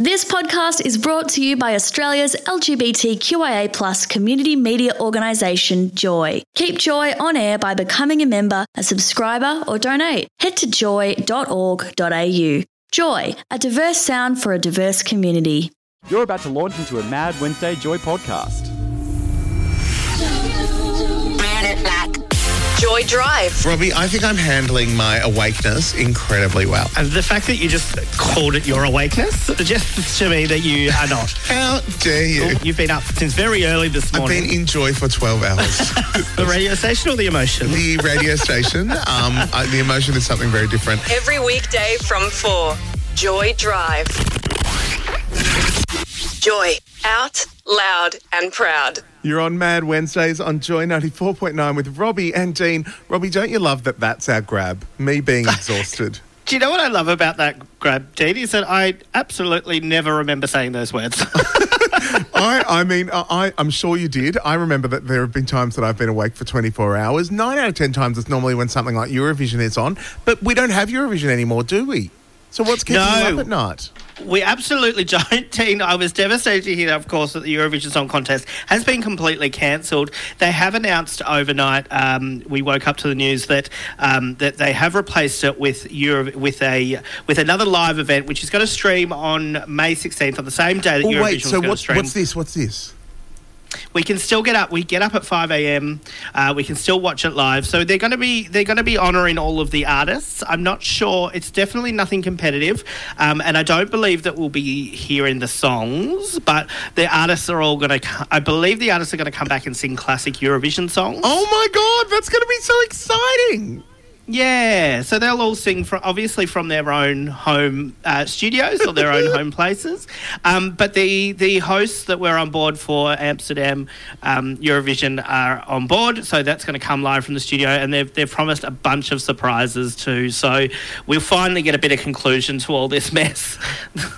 This podcast is brought to you by Australia's LGBTQIA plus community media organisation, Joy. Keep Joy on air by becoming a member, a subscriber, or donate. Head to joy.org.au. Joy, a diverse sound for a diverse community. You're about to launch into a Mad Wednesday Joy podcast. Joy Drive. Robbie, I think I'm handling my awakeness incredibly well. And the fact that you just called it your awakeness suggests to me that you are not. How dare you? You've been up since very early this morning. I've been in joy for 12 hours. the radio station or the emotion? the radio station, um, I, the emotion is something very different. Every weekday from 4. Joy Drive. Joy. Out, loud, and proud. You're on Mad Wednesdays on Joy 94.9 with Robbie and Dean. Robbie, don't you love that that's our grab? Me being exhausted. Do you know what I love about that grab, Dean? Is that I absolutely never remember saying those words. I, I mean, I, I'm sure you did. I remember that there have been times that I've been awake for 24 hours. Nine out of 10 times it's normally when something like Eurovision is on, but we don't have Eurovision anymore, do we? So what's keeping you up at night? We absolutely don't, Dean. I was devastated to hear, of course, that the Eurovision Song Contest has been completely cancelled. They have announced overnight. Um, we woke up to the news that um, that they have replaced it with Euro- with a with another live event, which is going to stream on May 16th on the same day that Oh, Eurovision wait, was so going to what, what's this? What's this? We can still get up. We get up at five a.m. Uh, we can still watch it live. So they're going to be they're going to be honouring all of the artists. I'm not sure. It's definitely nothing competitive, um, and I don't believe that we'll be hearing the songs. But the artists are all going to. I believe the artists are going to come back and sing classic Eurovision songs. Oh my God, that's going to be so exciting. Yeah, so they'll all sing from obviously from their own home uh, studios or their own home places. Um, but the the hosts that were on board for Amsterdam um, Eurovision are on board, so that's going to come live from the studio, and they've they've promised a bunch of surprises too. So we'll finally get a bit of conclusion to all this mess.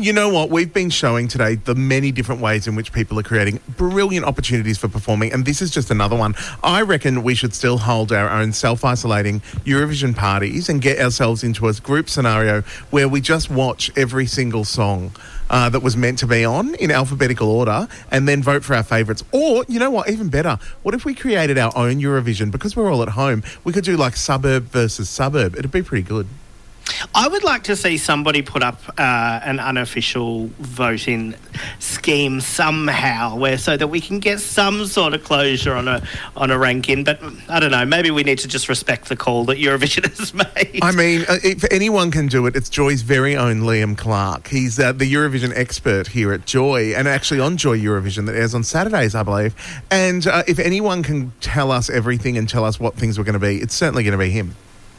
You know what? We've been showing today the many different ways in which people are creating brilliant opportunities for performing, and this is just another one. I reckon we should still hold our own self isolating Eurovision parties and get ourselves into a group scenario where we just watch every single song. Uh, that was meant to be on in alphabetical order and then vote for our favourites. Or, you know what, even better, what if we created our own Eurovision? Because we're all at home, we could do like suburb versus suburb. It'd be pretty good. I would like to see somebody put up uh, an unofficial voting scheme somehow, where so that we can get some sort of closure on a on a ranking. But I don't know. Maybe we need to just respect the call that Eurovision has made. I mean, uh, if anyone can do it, it's Joy's very own Liam Clark. He's uh, the Eurovision expert here at Joy, and actually on Joy Eurovision that airs on Saturdays, I believe. And uh, if anyone can tell us everything and tell us what things were going to be, it's certainly going to be him.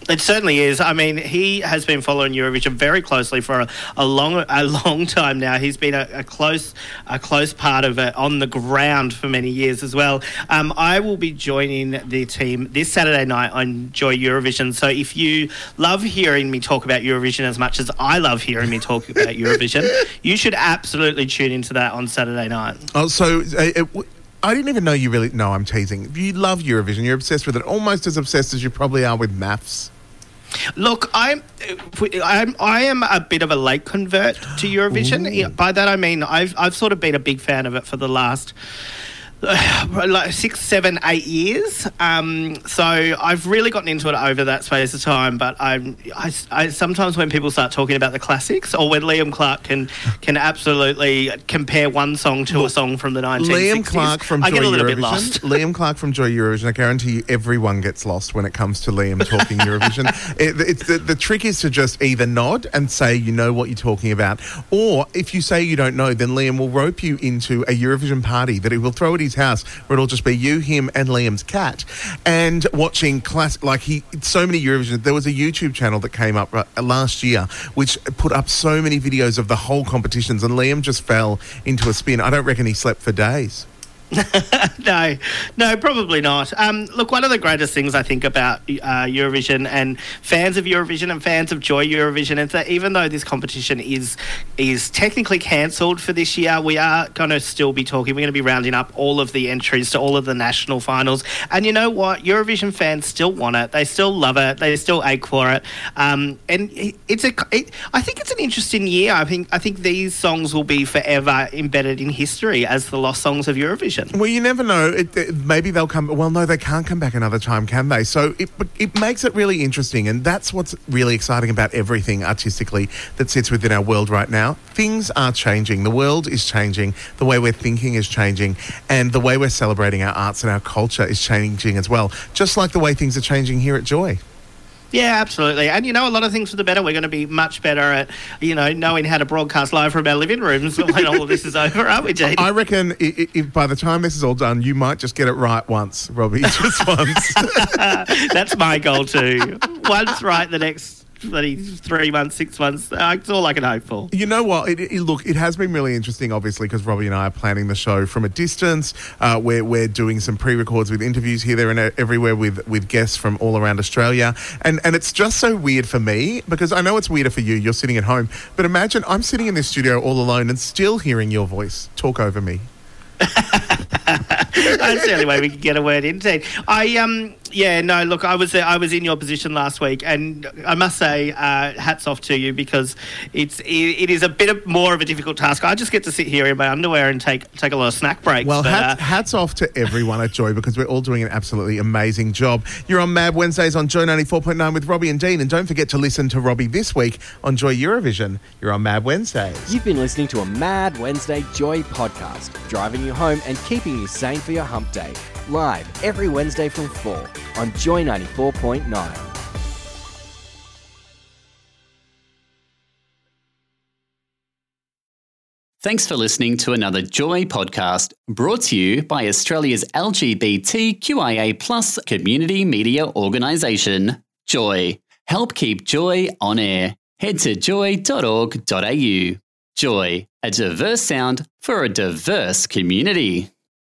It certainly is. I mean, he has been following Eurovision very closely for a, a long, a long time now. He's been a, a close, a close part of it on the ground for many years as well. Um, I will be joining the team this Saturday night on Joy Eurovision. So if you love hearing me talk about Eurovision as much as I love hearing me talk about Eurovision, you should absolutely tune into that on Saturday night. Oh, so uh, it, w- I didn't even know you really. No, I'm teasing. You love Eurovision. You're obsessed with it, almost as obsessed as you probably are with maths. Look, I'm, I'm I am a bit of a late convert to Eurovision. By that I mean I've I've sort of been a big fan of it for the last. like six, seven, eight years. Um, so I've really gotten into it over that space of time. But I'm, I, I sometimes when people start talking about the classics, or when Liam Clark can can absolutely compare one song to a song from the 1960s, Liam Clark from I Joy get a little Eurovision. bit lost. Liam Clark from Joy Eurovision. I guarantee you, everyone gets lost when it comes to Liam talking Eurovision. It, it's the, the trick is to just either nod and say you know what you're talking about, or if you say you don't know, then Liam will rope you into a Eurovision party that he will throw at his house, where it'll just be you, him, and Liam's cat, and watching class like he so many Eurovision. There was a YouTube channel that came up uh, last year which put up so many videos of the whole competitions, and Liam just fell into a spin. I don't reckon he slept for days. no, no, probably not. Um, look, one of the greatest things I think about uh, Eurovision and fans of Eurovision and fans of Joy Eurovision is that even though this competition is is technically cancelled for this year, we are going to still be talking. We're going to be rounding up all of the entries to all of the national finals. And you know what? Eurovision fans still want it. They still love it. They still ache for it. Um, and it's a. It, I think it's an interesting year. I think I think these songs will be forever embedded in history as the lost songs of Eurovision. Well, you never know. It, it, maybe they'll come. Well, no, they can't come back another time, can they? So it it makes it really interesting, and that's what's really exciting about everything artistically that sits within our world right now. Things are changing. The world is changing. The way we're thinking is changing, and the way we're celebrating our arts and our culture is changing as well. Just like the way things are changing here at Joy. Yeah, absolutely. And you know, a lot of things for the better. We're going to be much better at, you know, knowing how to broadcast live from our living rooms when all of this is over, aren't we, Jade? I reckon if, if by the time this is all done, you might just get it right once, Robbie. Just once. That's my goal too. Once right, the next bloody three months, six months. Uh, it's all I can hope for. You know what? It, it, look, it has been really interesting, obviously, because Robbie and I are planning the show from a distance. Uh, we're, we're doing some pre-records with interviews here, there, and everywhere with, with guests from all around Australia. And, and it's just so weird for me because I know it's weirder for you. You're sitting at home. But imagine I'm sitting in this studio all alone and still hearing your voice talk over me. That's the only way we can get a word in. I um yeah no look I was I was in your position last week and I must say uh, hats off to you because it's it, it is a bit of more of a difficult task. I just get to sit here in my underwear and take take a lot of snack breaks. Well, but, hats, uh, hats off to everyone at Joy because we're all doing an absolutely amazing job. You're on Mad Wednesdays on Joy 94.9 with Robbie and Dean, and don't forget to listen to Robbie this week on Joy Eurovision. You're on Mad Wednesdays. You've been listening to a Mad Wednesday Joy podcast, driving you home and keeping you sane for your hump day. Live every Wednesday from 4 on Joy 94.9. Thanks for listening to another Joy podcast brought to you by Australia's LGBTQIA plus community media organisation, Joy. Help keep Joy on air. Head to joy.org.au. Joy, a diverse sound for a diverse community.